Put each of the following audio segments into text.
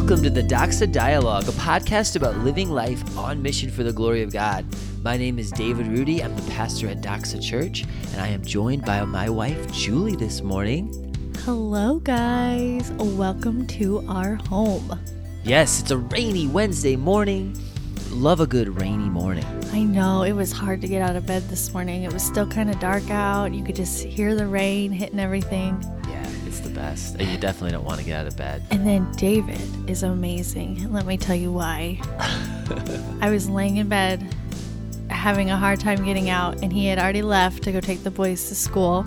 Welcome to the Doxa Dialogue, a podcast about living life on mission for the glory of God. My name is David Rudy. I'm the pastor at Doxa Church, and I am joined by my wife, Julie, this morning. Hello, guys. Welcome to our home. Yes, it's a rainy Wednesday morning. Love a good rainy morning. I know it was hard to get out of bed this morning. It was still kind of dark out. You could just hear the rain hitting everything. The best. You definitely don't want to get out of bed. And then David is amazing. Let me tell you why. I was laying in bed having a hard time getting out, and he had already left to go take the boys to school.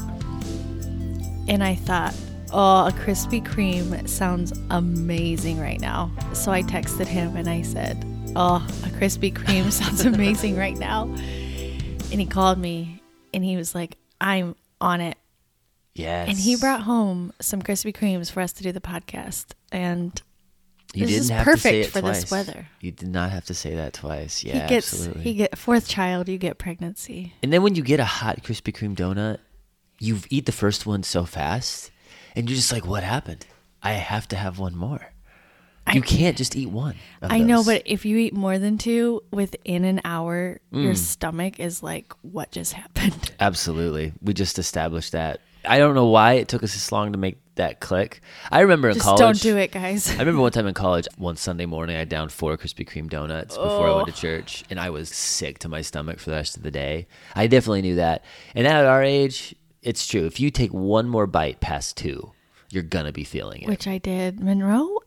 And I thought, oh, a Krispy Kreme sounds amazing right now. So I texted him and I said, oh, a Krispy Kreme sounds amazing right now. And he called me and he was like, I'm on it. Yes. And he brought home some Krispy Kremes for us to do the podcast. And you this didn't is have perfect to say it for twice. this weather. You did not have to say that twice. Yeah, he gets absolutely. he get fourth child, you get pregnancy. And then when you get a hot Krispy Kreme donut, you eat the first one so fast, and you're just like, "What happened? I have to have one more." You can't just eat one. I know, but if you eat more than two within an hour, Mm. your stomach is like, what just happened? absolutely, we just established that. I don't know why it took us this long to make that click. I remember in Just college. don't do it, guys. I remember one time in college, one Sunday morning, I downed four Krispy Kreme donuts before I went to church, and I was sick to my stomach for the rest of the day. I definitely knew that. And at our age, it's true. If you take one more bite past two, you're gonna be feeling it. Which I did. Monroe,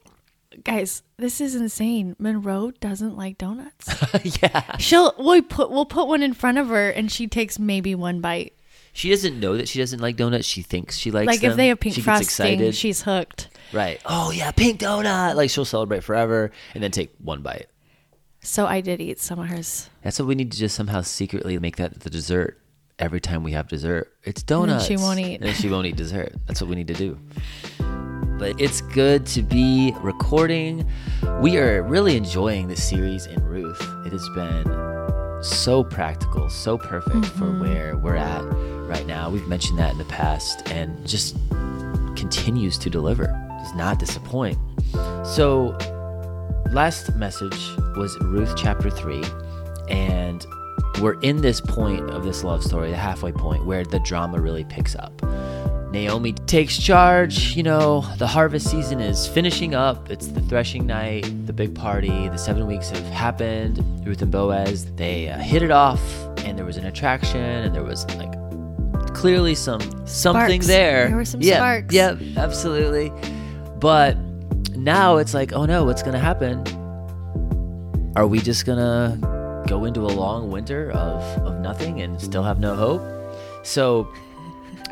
guys, this is insane. Monroe doesn't like donuts. yeah. She'll we put we'll put one in front of her, and she takes maybe one bite. She doesn't know that she doesn't like donuts. She thinks she likes Like them. if they have pink she gets frosting, excited. she's hooked. right. Oh yeah, pink donut. Like she'll celebrate forever and then take one bite. So I did eat some of hers. That's what we need to just somehow secretly make that the dessert every time we have dessert. It's donuts. she won't eat. And then she won't eat dessert. That's what we need to do. But it's good to be recording. We are really enjoying this series in Ruth. It has been so practical, so perfect for Mm-hmm. where we're at right now. We've mentioned that in the past and just continues to deliver, does not disappoint. So, last message was Ruth chapter 3, and we're in this point of this love story, the halfway point, where the drama really picks up. Naomi takes charge. You know, the harvest season is finishing up. It's the threshing night, the big party. The seven weeks have happened. Ruth and Boaz, they uh, hit it off, and there was an attraction, and there was like clearly some something Sparks. there. There were some yeah, sparks. Yep, absolutely. But now it's like, oh no, what's gonna happen? Are we just gonna go into a long winter of, of nothing and still have no hope? So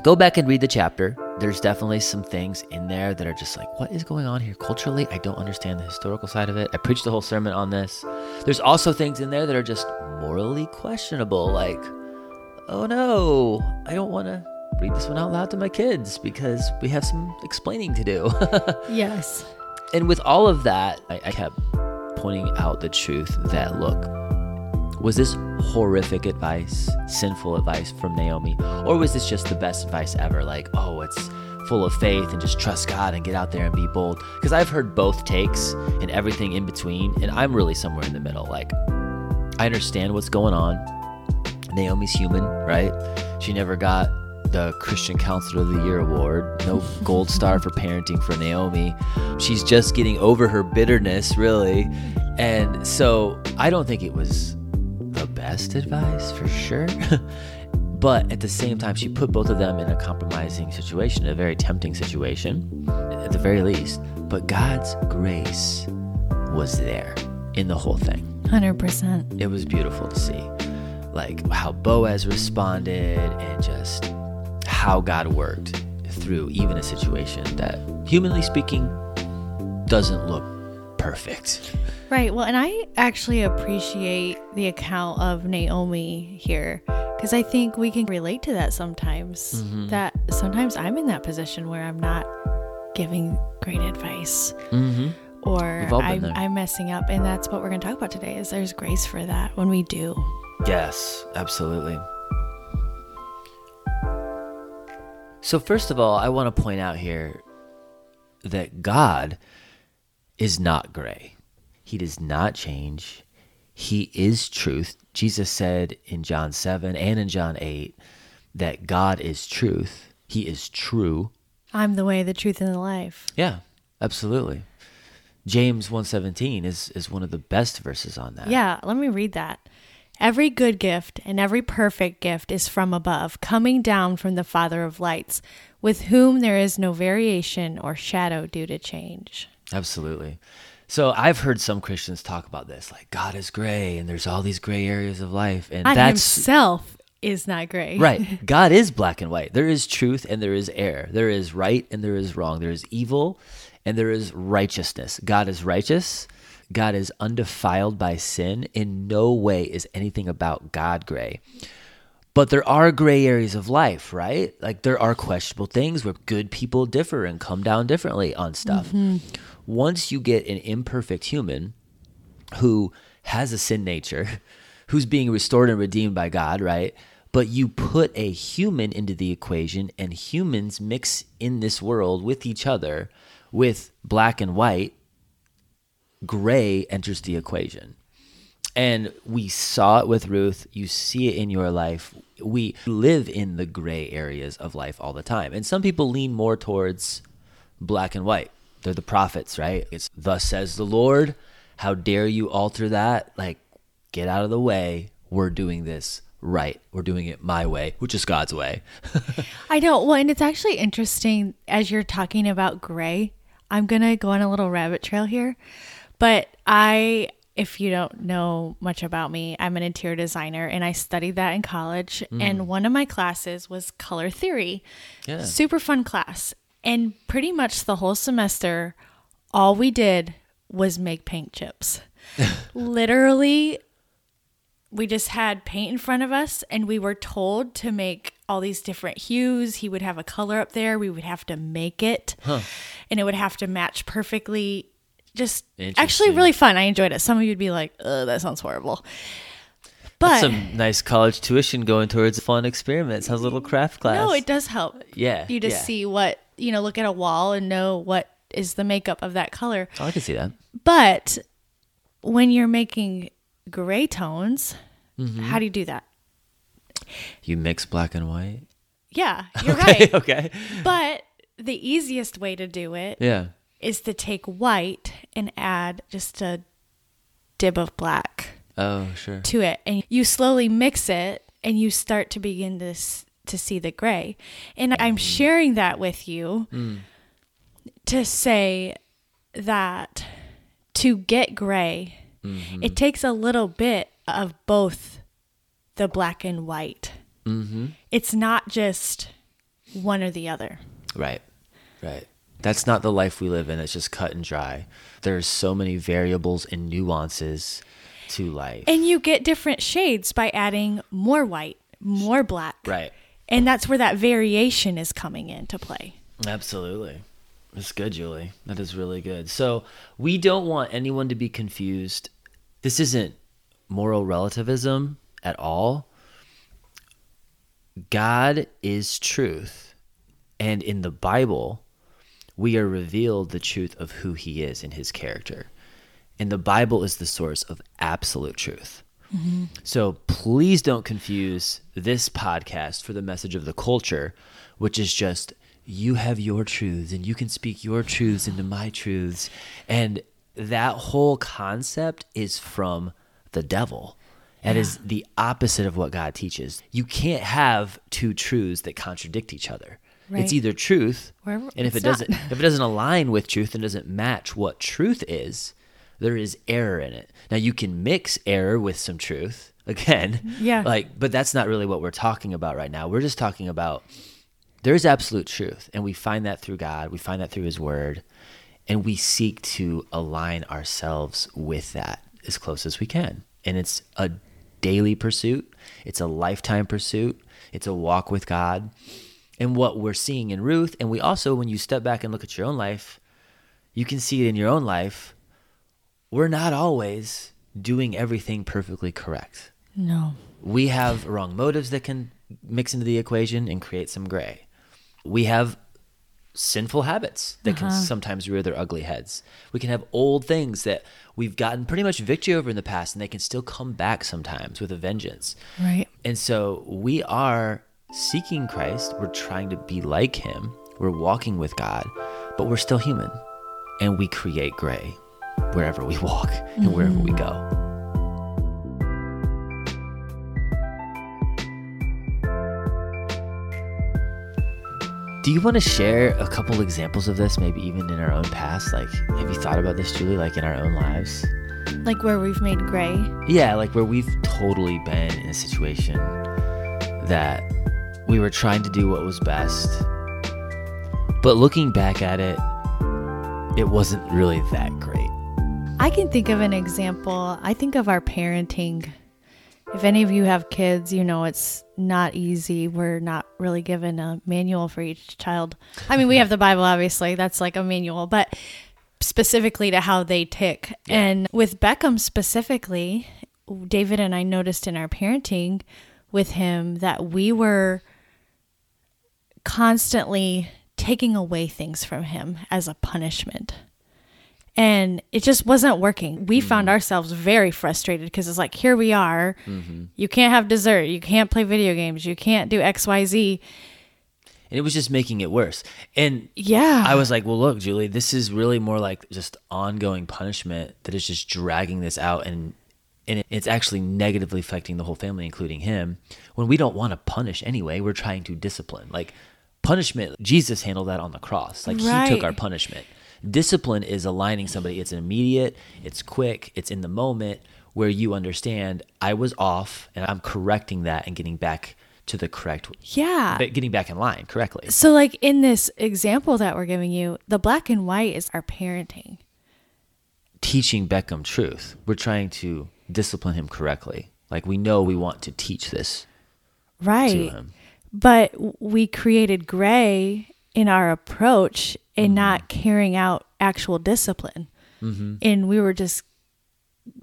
go back and read the chapter. There's definitely some things in there that are just like, what is going on here culturally? I don't understand the historical side of it. I preached a whole sermon on this. There's also things in there that are just morally questionable, like, oh no, I don't want to read this one out loud to my kids because we have some explaining to do. Yes. and with all of that, I, I kept pointing out the truth that look, was this horrific advice, sinful advice from Naomi, or was this just the best advice ever? Like, oh, it's full of faith and just trust God and get out there and be bold. Because I've heard both takes and everything in between, and I'm really somewhere in the middle. Like, I understand what's going on. Naomi's human, right? She never got the Christian Counselor of the Year award. No gold star for parenting for Naomi. She's just getting over her bitterness, really. And so I don't think it was the best advice for sure. but at the same time, she put both of them in a compromising situation, a very tempting situation, at the very least. But God's grace was there in the whole thing Hundred percent. it was beautiful to see like how boaz responded and just how god worked through even a situation that humanly speaking doesn't look perfect Right. Well, and I actually appreciate the account of Naomi here because I think we can relate to that sometimes. Mm-hmm. That sometimes I'm in that position where I'm not giving great advice mm-hmm. or We've all been I'm. I'm messing up. And that's what we're going to talk about today is there's grace for that when we do. Yes absolutely so first of all i want to point out here that god is not gray. He does not change. He is truth. Jesus said in John 7 and in John 8 that God is truth. He is true. I'm the way, the truth, and the life. Yeah, absolutely. James 117 is is one of the best verses on that. Yeah, let me read that. Every good gift and every perfect gift is from above, coming down from the Father of lights, with whom there is no variation or shadow due to change. Absolutely. So I've heard some Christians talk about this, like God is gray, and there's all these gray areas of life, and God that's himself is not gray. right. God is black and white. There is truth and there is error. There is right and there is wrong. There is evil and there is righteousness. God is righteous. God is undefiled by sin. In no way is anything about God gray. But there are gray areas of life, right? Like there are questionable things where good people differ and come down differently on stuff. Mm-hmm. Once you get an imperfect human who has a sin nature, who's being restored and redeemed by God, right? But you put a human into the equation, and humans mix in this world with each other with black and white, gray enters the equation. And we saw it with Ruth. You see it in your life. We live in the gray areas of life all the time. And some people lean more towards black and white. They're the prophets, right? It's thus says the Lord. How dare you alter that? Like, get out of the way. We're doing this right. We're doing it my way, which is God's way. I know. Well, and it's actually interesting as you're talking about gray. I'm going to go on a little rabbit trail here. But I, if you don't know much about me, I'm an interior designer and I studied that in college. Mm. And one of my classes was color theory. Yeah. Super fun class. And pretty much the whole semester, all we did was make paint chips. Literally, we just had paint in front of us and we were told to make all these different hues. He would have a color up there. We would have to make it and it would have to match perfectly. Just actually really fun. I enjoyed it. Some of you would be like, oh, that sounds horrible. But Some nice college tuition going towards a fun experiment. Sounds a little craft class. no, it does help Yeah. you to yeah. see what, you know, look at a wall and know what is the makeup of that color. Oh, I can see that. But when you're making gray tones, Mm-hmm. how do you do that? You mix black and white. Yeah, you're Okay. right. Okay. But the easiest way to do it is to take white and add just a dib of black Oh, sure. to it. And you slowly mix it and you start to begin to, s- to see the gray. And I'm mm. sharing that with you mm. to say that to get gray, mm-hmm. it takes a little bit of both the black and white. Mm-hmm. It's not just one or the other. Right. Right. That's not the life we live in. It's just cut and dry. There's so many variables and nuances to life. And you get different shades by adding more white, more black. right. And that's where that variation is coming into play. Absolutely. That's good, Julie. That is really good. So, we don't want anyone to be confused. This isn't moral relativism at all. God is truth. And in the Bible, we are revealed the truth of who he is in his character. And the Bible is the source of absolute truth. Mm-hmm. So please don't confuse this podcast for the message of the culture, which is just you have your truths and you can speak your truths into my truths. And that whole concept is from the devil. That is the opposite of what God teaches. You can't have two truths that contradict each other. Right. It's either truth, Or and if it it's not. doesn't if it doesn't align with truth and doesn't match what truth is, there is error in it. Now you can mix error with some truth. Again, Yeah. Like, but that's not really what we're talking about right now. We're just talking about there's absolute truth, and we find that through God. We find that through His Word, and we seek to align ourselves with that as close as we can. And it's a daily pursuit. It's a lifetime pursuit. It's a walk with God. And what we're seeing in Ruth, and we also, when you step back and look at your own life, you can see it in your own life. We're not always doing everything perfectly correct. No. We have wrong motives that can mix into the equation and create some gray. We have sinful habits that can uh-huh. sometimes rear their ugly heads. We can have old things that we've gotten pretty much victory over in the past and they can still come back sometimes with a vengeance. Right. And so we are seeking Christ. We're trying to be like him. We're walking with God, but we're still human. And we create gray wherever we walk and mm-hmm. wherever we go. Do you want to share a couple examples of this, maybe even in our own past? Like, have you thought about this, Julie, like in our own lives? Like where we've made gray. Yeah, like where we've totally been in a situation that we were trying to do what was best, but looking back at it, it wasn't really that great. I can think of an example. I think of our parenting. If any of you have kids, you know it's not easy. We're not really given a manual for each child. I mean, we have the Bible, obviously, that's like a manual, but specifically to how they tick. And with Beckham specifically, David and I noticed in our parenting with him that we were constantly taking away things from him as a punishment. And it just wasn't working. We mm-hmm. found ourselves very frustrated because it's like, here we are. Mm-hmm. You can't have dessert. You can't play video games. You can't do XYZ. And it was just making it worse. And Yeah. I was like, well, look, Julie, this is really more like just ongoing punishment that is just dragging this out and and it's actually negatively affecting the whole family, including him. When we don't want to punish anyway, we're trying to discipline. Like punishment, Jesus handled that on the cross. Like he took our punishment. Discipline is aligning somebody. It's immediate, it's quick, it's in the moment where you understand I was off and I'm correcting that and getting back to the correct yeah. getting back in line correctly. So, like in this example that we're giving you, the black and white is our parenting. teaching Beckham truth. We're trying to discipline him correctly. Like we know we want to teach this right to Right. him. But we created gray in our approach and mm-hmm. not carrying out actual discipline. Mm-hmm. And we were just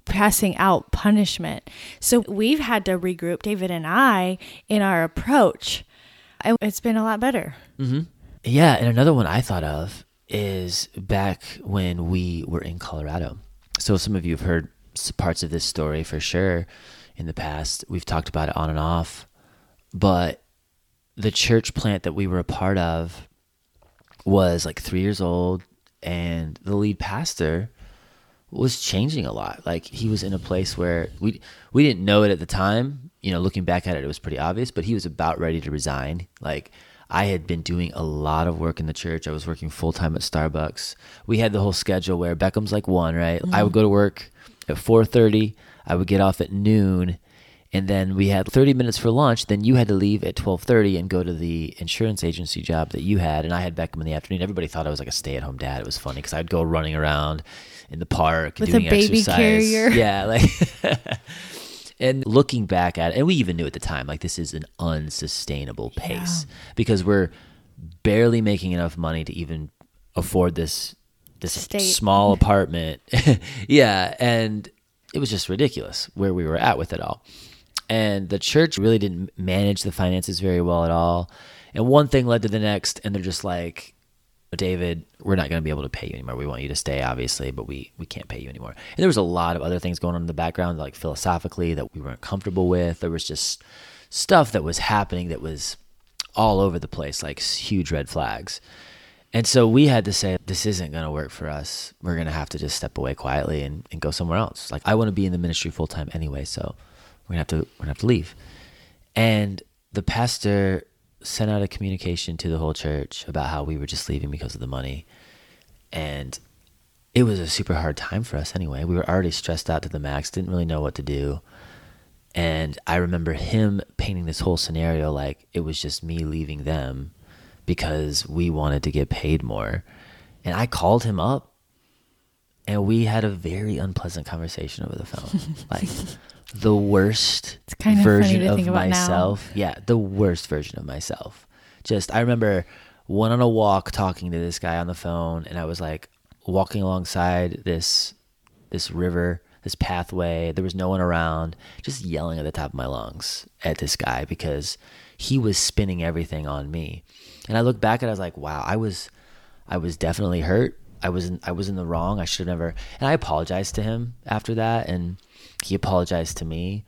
passing out punishment. So we've had to regroup, David and I, in our approach. And it's been a lot better. Mm-hmm. Yeah, and another one I thought of is back when we were in Colorado. So some of you have heard parts of this story for sure in the past. We've talked about it on and off. But the church plant that we were a part of was like 3 years old and the lead pastor was changing a lot. Like he was in a place where we we didn't know it at the time. You know, looking back at it, it was pretty obvious. But he was about ready to resign. Like I had been doing a lot of work in the church. I was working full time at Starbucks. We had the whole schedule where Beckham's like one, right? I would mm-hmm. go to work at four thirty. I would get off at noon, and then we had 30 minutes for lunch then you had to leave at 12.30 and go to the insurance agency job that you had and i had beckham in the afternoon everybody thought i was like a stay-at-home dad it was funny because i'd go running around in the park With a baby exercise. carrier. yeah like and looking back at it and we even knew at the time like this is an unsustainable pace because we're barely making enough money to even afford this this State. small apartment yeah and it was just ridiculous where we were at with it all and the church really didn't manage the finances very well at all. And one thing led to the next and they're just like david we're not going to be able to pay you anymore. We want you to stay obviously but we we can't pay you anymore. And there was a lot of other things going on in the background like philosophically that we weren't comfortable with. There was just stuff that was happening that was all over the place like huge red flags. And so we had to say, this isn't going to work for us. We're going to have to just step away quietly and, and go somewhere else. Like, I want to be in the ministry full time anyway, so we're to have to, we're to have to leave. And the pastor sent out a communication to the whole church about how we were just leaving because of the money. And it was a super hard time for us anyway. We were already stressed out to the max, didn't really know what to do. And I remember him painting this whole scenario like it was just me leaving them because we wanted to get paid more. And I called him up and we had a very unpleasant conversation over the phone. like the worst It's kinda funny version of about now. myself. Yeah, the worst version of myself. Just I remember went on a walk talking to this guy on the phone and I was like walking alongside this this river, this pathway. There was no one around, just yelling at the top of my lungs at this guy because he was spinning everything on me. And I look back and I was like, wow, I was I was definitely hurt. I was in, I was in the wrong. I should have never. And I apologized to him after that, and he apologized to me.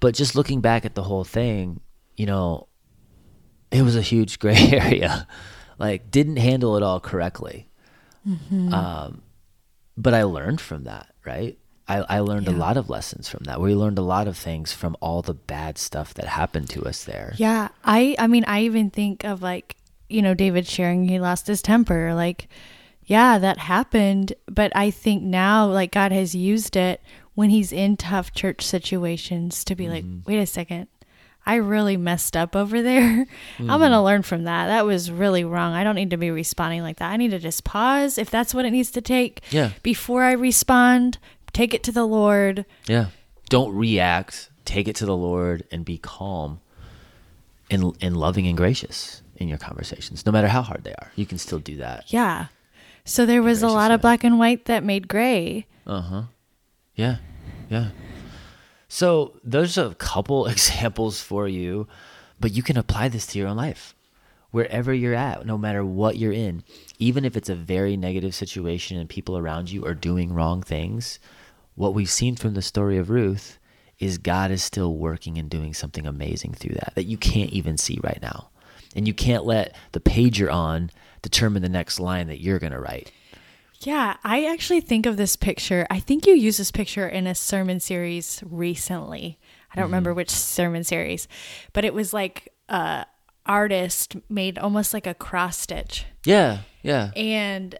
But just looking back at the whole thing, you know, it was a huge gray area. like, didn't handle it all correctly. Um, but I learned from that, right? I, I learned a lot of lessons from that. We learned a lot of things from all the bad stuff that happened to us there. Yeah, I I mean I even think of like, you know, David sharing he lost his temper. Like, yeah, that happened, but I think now like God has used it when he's in tough church situations to be like, "Wait a second. I really messed up over there. I'm going to learn from that. That was really wrong. I don't need to be responding like that. I need to just pause if that's what it needs to take Yeah. before I respond. Take it to the Lord. Yeah. Don't react. Take it to the Lord and be calm and, and loving and gracious in your conversations, no matter how hard they are. You can still do that. Yeah. So there was a lot of black and white that made gray. Uh huh. Yeah. Yeah. So there's a couple examples for you, but you can apply this to your own life. Wherever you're at, no matter what you're in, even if it's a very negative situation and people around you are doing wrong things, what we've seen from the story of Ruth is God is still working and doing something amazing through that that you can't even see right now. And you can't let the page you're on determine the next line that you're going to write. Yeah, I actually think of this picture. I think you used this picture in a sermon series recently. I don't remember mm-hmm. which sermon series, but it was like a artist made almost like a cross stitch. Yeah. Yeah. And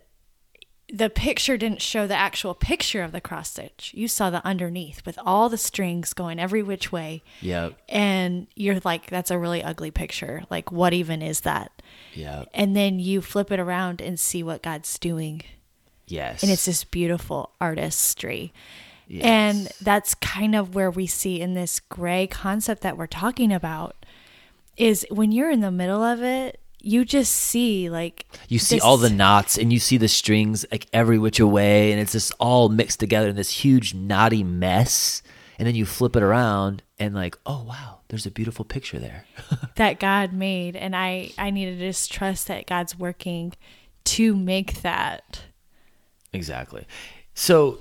the picture didn't show the actual picture of the cross stitch. You saw the underneath with all the strings going every which way. Yep. And you're like, that's a really ugly picture. Like, what even is that? Yep. And then you flip it around and see what God's doing. Yes. And it's this beautiful artistry. Yes. And that's kind of where we see in this gray concept that we're talking about is when you're in the middle of it, you just see like you see this- all the knots and you see the strings like every which way and it's just all mixed together in this huge knotty mess. And then you flip it around and like, oh wow, there's a beautiful picture there. that God made and I I need to just trust that God's working to make that. Exactly. So,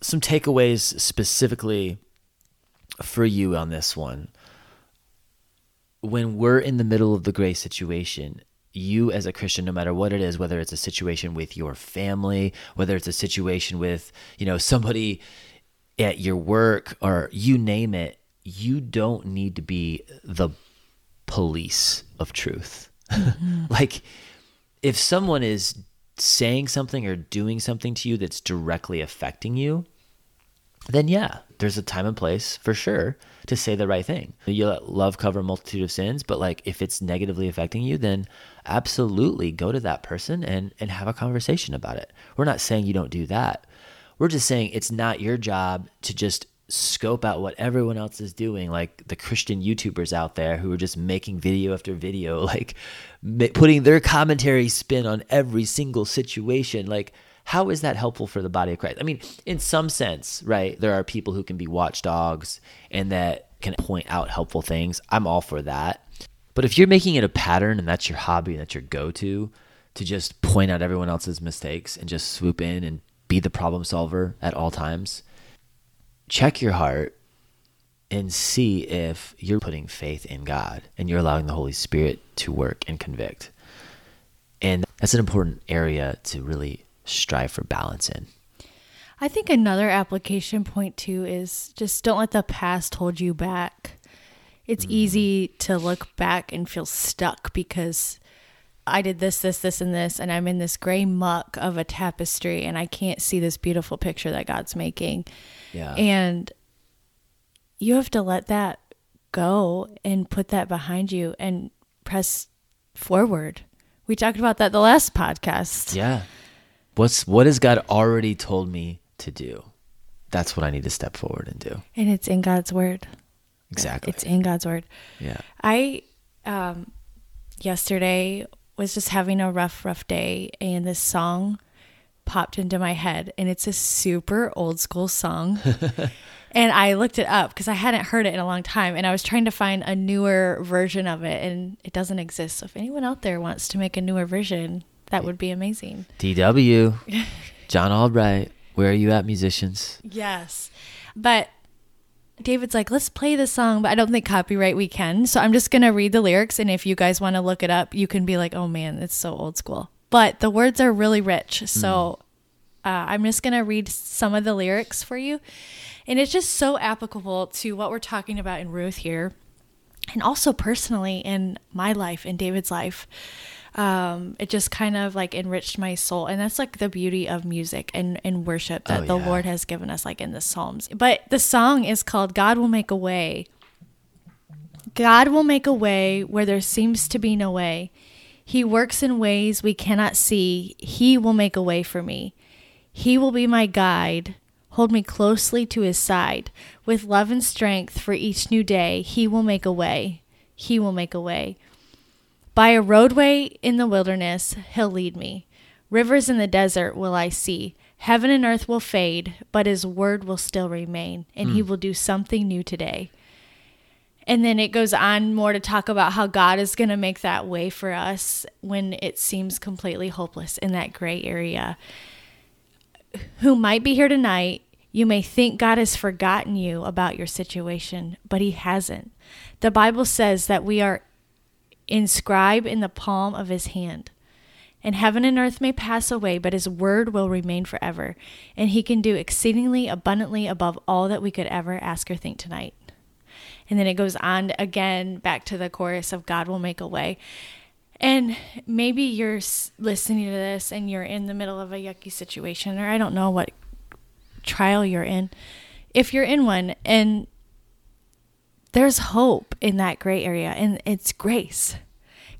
some takeaways specifically for you on this one. When we're in the middle of the gray situation, you as a Christian, no matter what it is, whether it's a situation with your family, whether it's a situation with, you know, somebody at your work or you name it, you don't need to be the police of truth. Mm-hmm. like, if someone is saying something or doing something to you that's directly affecting you, then yeah, there's a time and place for sure to say the right thing. You let love cover a multitude of sins, but like if it's negatively affecting you, then absolutely go to that person and and have a conversation about it. We're not saying you don't do that. We're just saying it's not your job to just scope out what everyone else is doing like the christian youtubers out there who are just making video after video like putting their commentary spin on every single situation. Like how is that helpful for the body of christ? I mean in some sense right there are people who can be watchdogs and that can point out helpful things. I'm all for that. But if you're making it a pattern and that's your hobby and that's your go-to to just point out everyone else's mistakes and just swoop in and be the problem solver at all times check your heart and see if you're putting faith in God and you're allowing the Holy Spirit to work and convict. And that's an important area to really strive for balance in. I think another application point too is just don't let the past hold you back. It's mm. easy to look back and feel stuck because I did this, this, this, and this, and I'm in this gray muck of a tapestry and I can't see this beautiful picture that God's making. Yeah. And you have to let that go and put that behind you and press forward. We talked about that the last podcast. yeah. What's what has God already told me to do? That's what I need to step forward and do. And it's in God's word. Exactly. It's in God's word. yeah. I um yesterday was just having a rough rough day and this song popped into my head and it's a super old school song. and I looked it up because I hadn't heard it in a long time and I was trying to find a newer version of it and it doesn't exist. So if anyone out there wants to make a newer version, that would be amazing. DW, John Albright, where are you at, musicians? Yes. But David's like, let's play the song, but I don't think copyright we can. So I'm just going to read the lyrics. And if you guys want to look it up, you can be like, oh man, it's so old school. But the words are really rich. So uh, I'm just going to read some of the lyrics for you. And it's just so applicable to what we're talking about in Ruth here. And also personally in my life, in David's life um, it just kind of like enriched my soul. And that's like the beauty of music and, and worship that Oh, the yeah. Lord has given us, like in the Psalms. But the song is called God Will Make a Way. God will make a way where there seems to be no way. He works in ways we cannot see. He will make a way for me. He will be my guide. Hold me closely to his side. With love and strength for each new day, he will make a way. He will make a way. By a roadway in the wilderness, he'll lead me. Rivers in the desert will I see. Heaven and earth will fade, but his word will still remain, and he hmm. will do something new today. And then it goes on more to talk about how God is going to make that way for us when it seems completely hopeless in that gray area. Who might be here tonight, you may think God has forgotten you about your situation, but he hasn't. The Bible says that we are inscribed in the palm of his hand. And heaven and earth may pass away, but his word will remain forever. And he can do exceedingly abundantly above all that we could ever ask or think tonight. And then it goes on again back to the chorus of God will make a way. And maybe you're listening to this and you're in the middle of a yucky situation, or I don't know what trial you're in. If you're in one and there's hope in that gray area, and it's grace.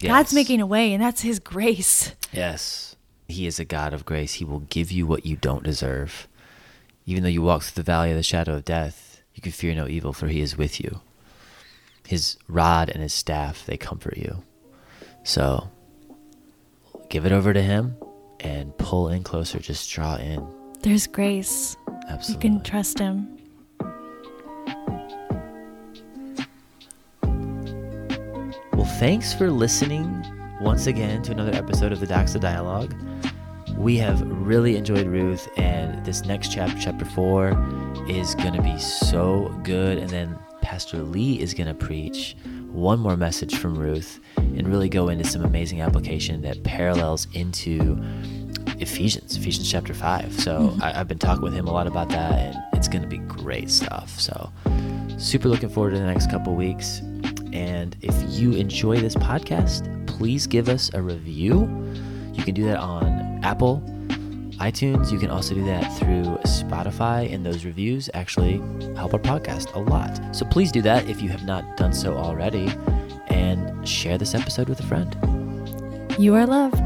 God's making a way, and that's His grace. Yes. He is a God of grace. He will give you what you don't deserve. Even though you walk through the valley of the shadow of death, you can fear no evil, for he is with you. His rod and his staff, they comfort you. So give it over to him and pull in closer. Just draw in. There's grace. Absolutely. You can trust Him. Thanks for listening once again to another episode of the Doxa Dialogue. We have really enjoyed Ruth, and this next chapter, chapter four, is going to be so good. And then Pastor Lee is going to preach one more message from Ruth and really go into some amazing application that parallels into Ephesians, Ephesians chapter 5. So mm-hmm. I, I've been talking with him a lot about that, and it's going to be great stuff. So super looking forward to the next couple weeks. And if you enjoy this podcast, please give us a review. You can do that on Apple, iTunes. You can also do that through Spotify, and those reviews actually help our podcast a lot. So please do that if you have not done so already, and share this episode with a friend. You are loved.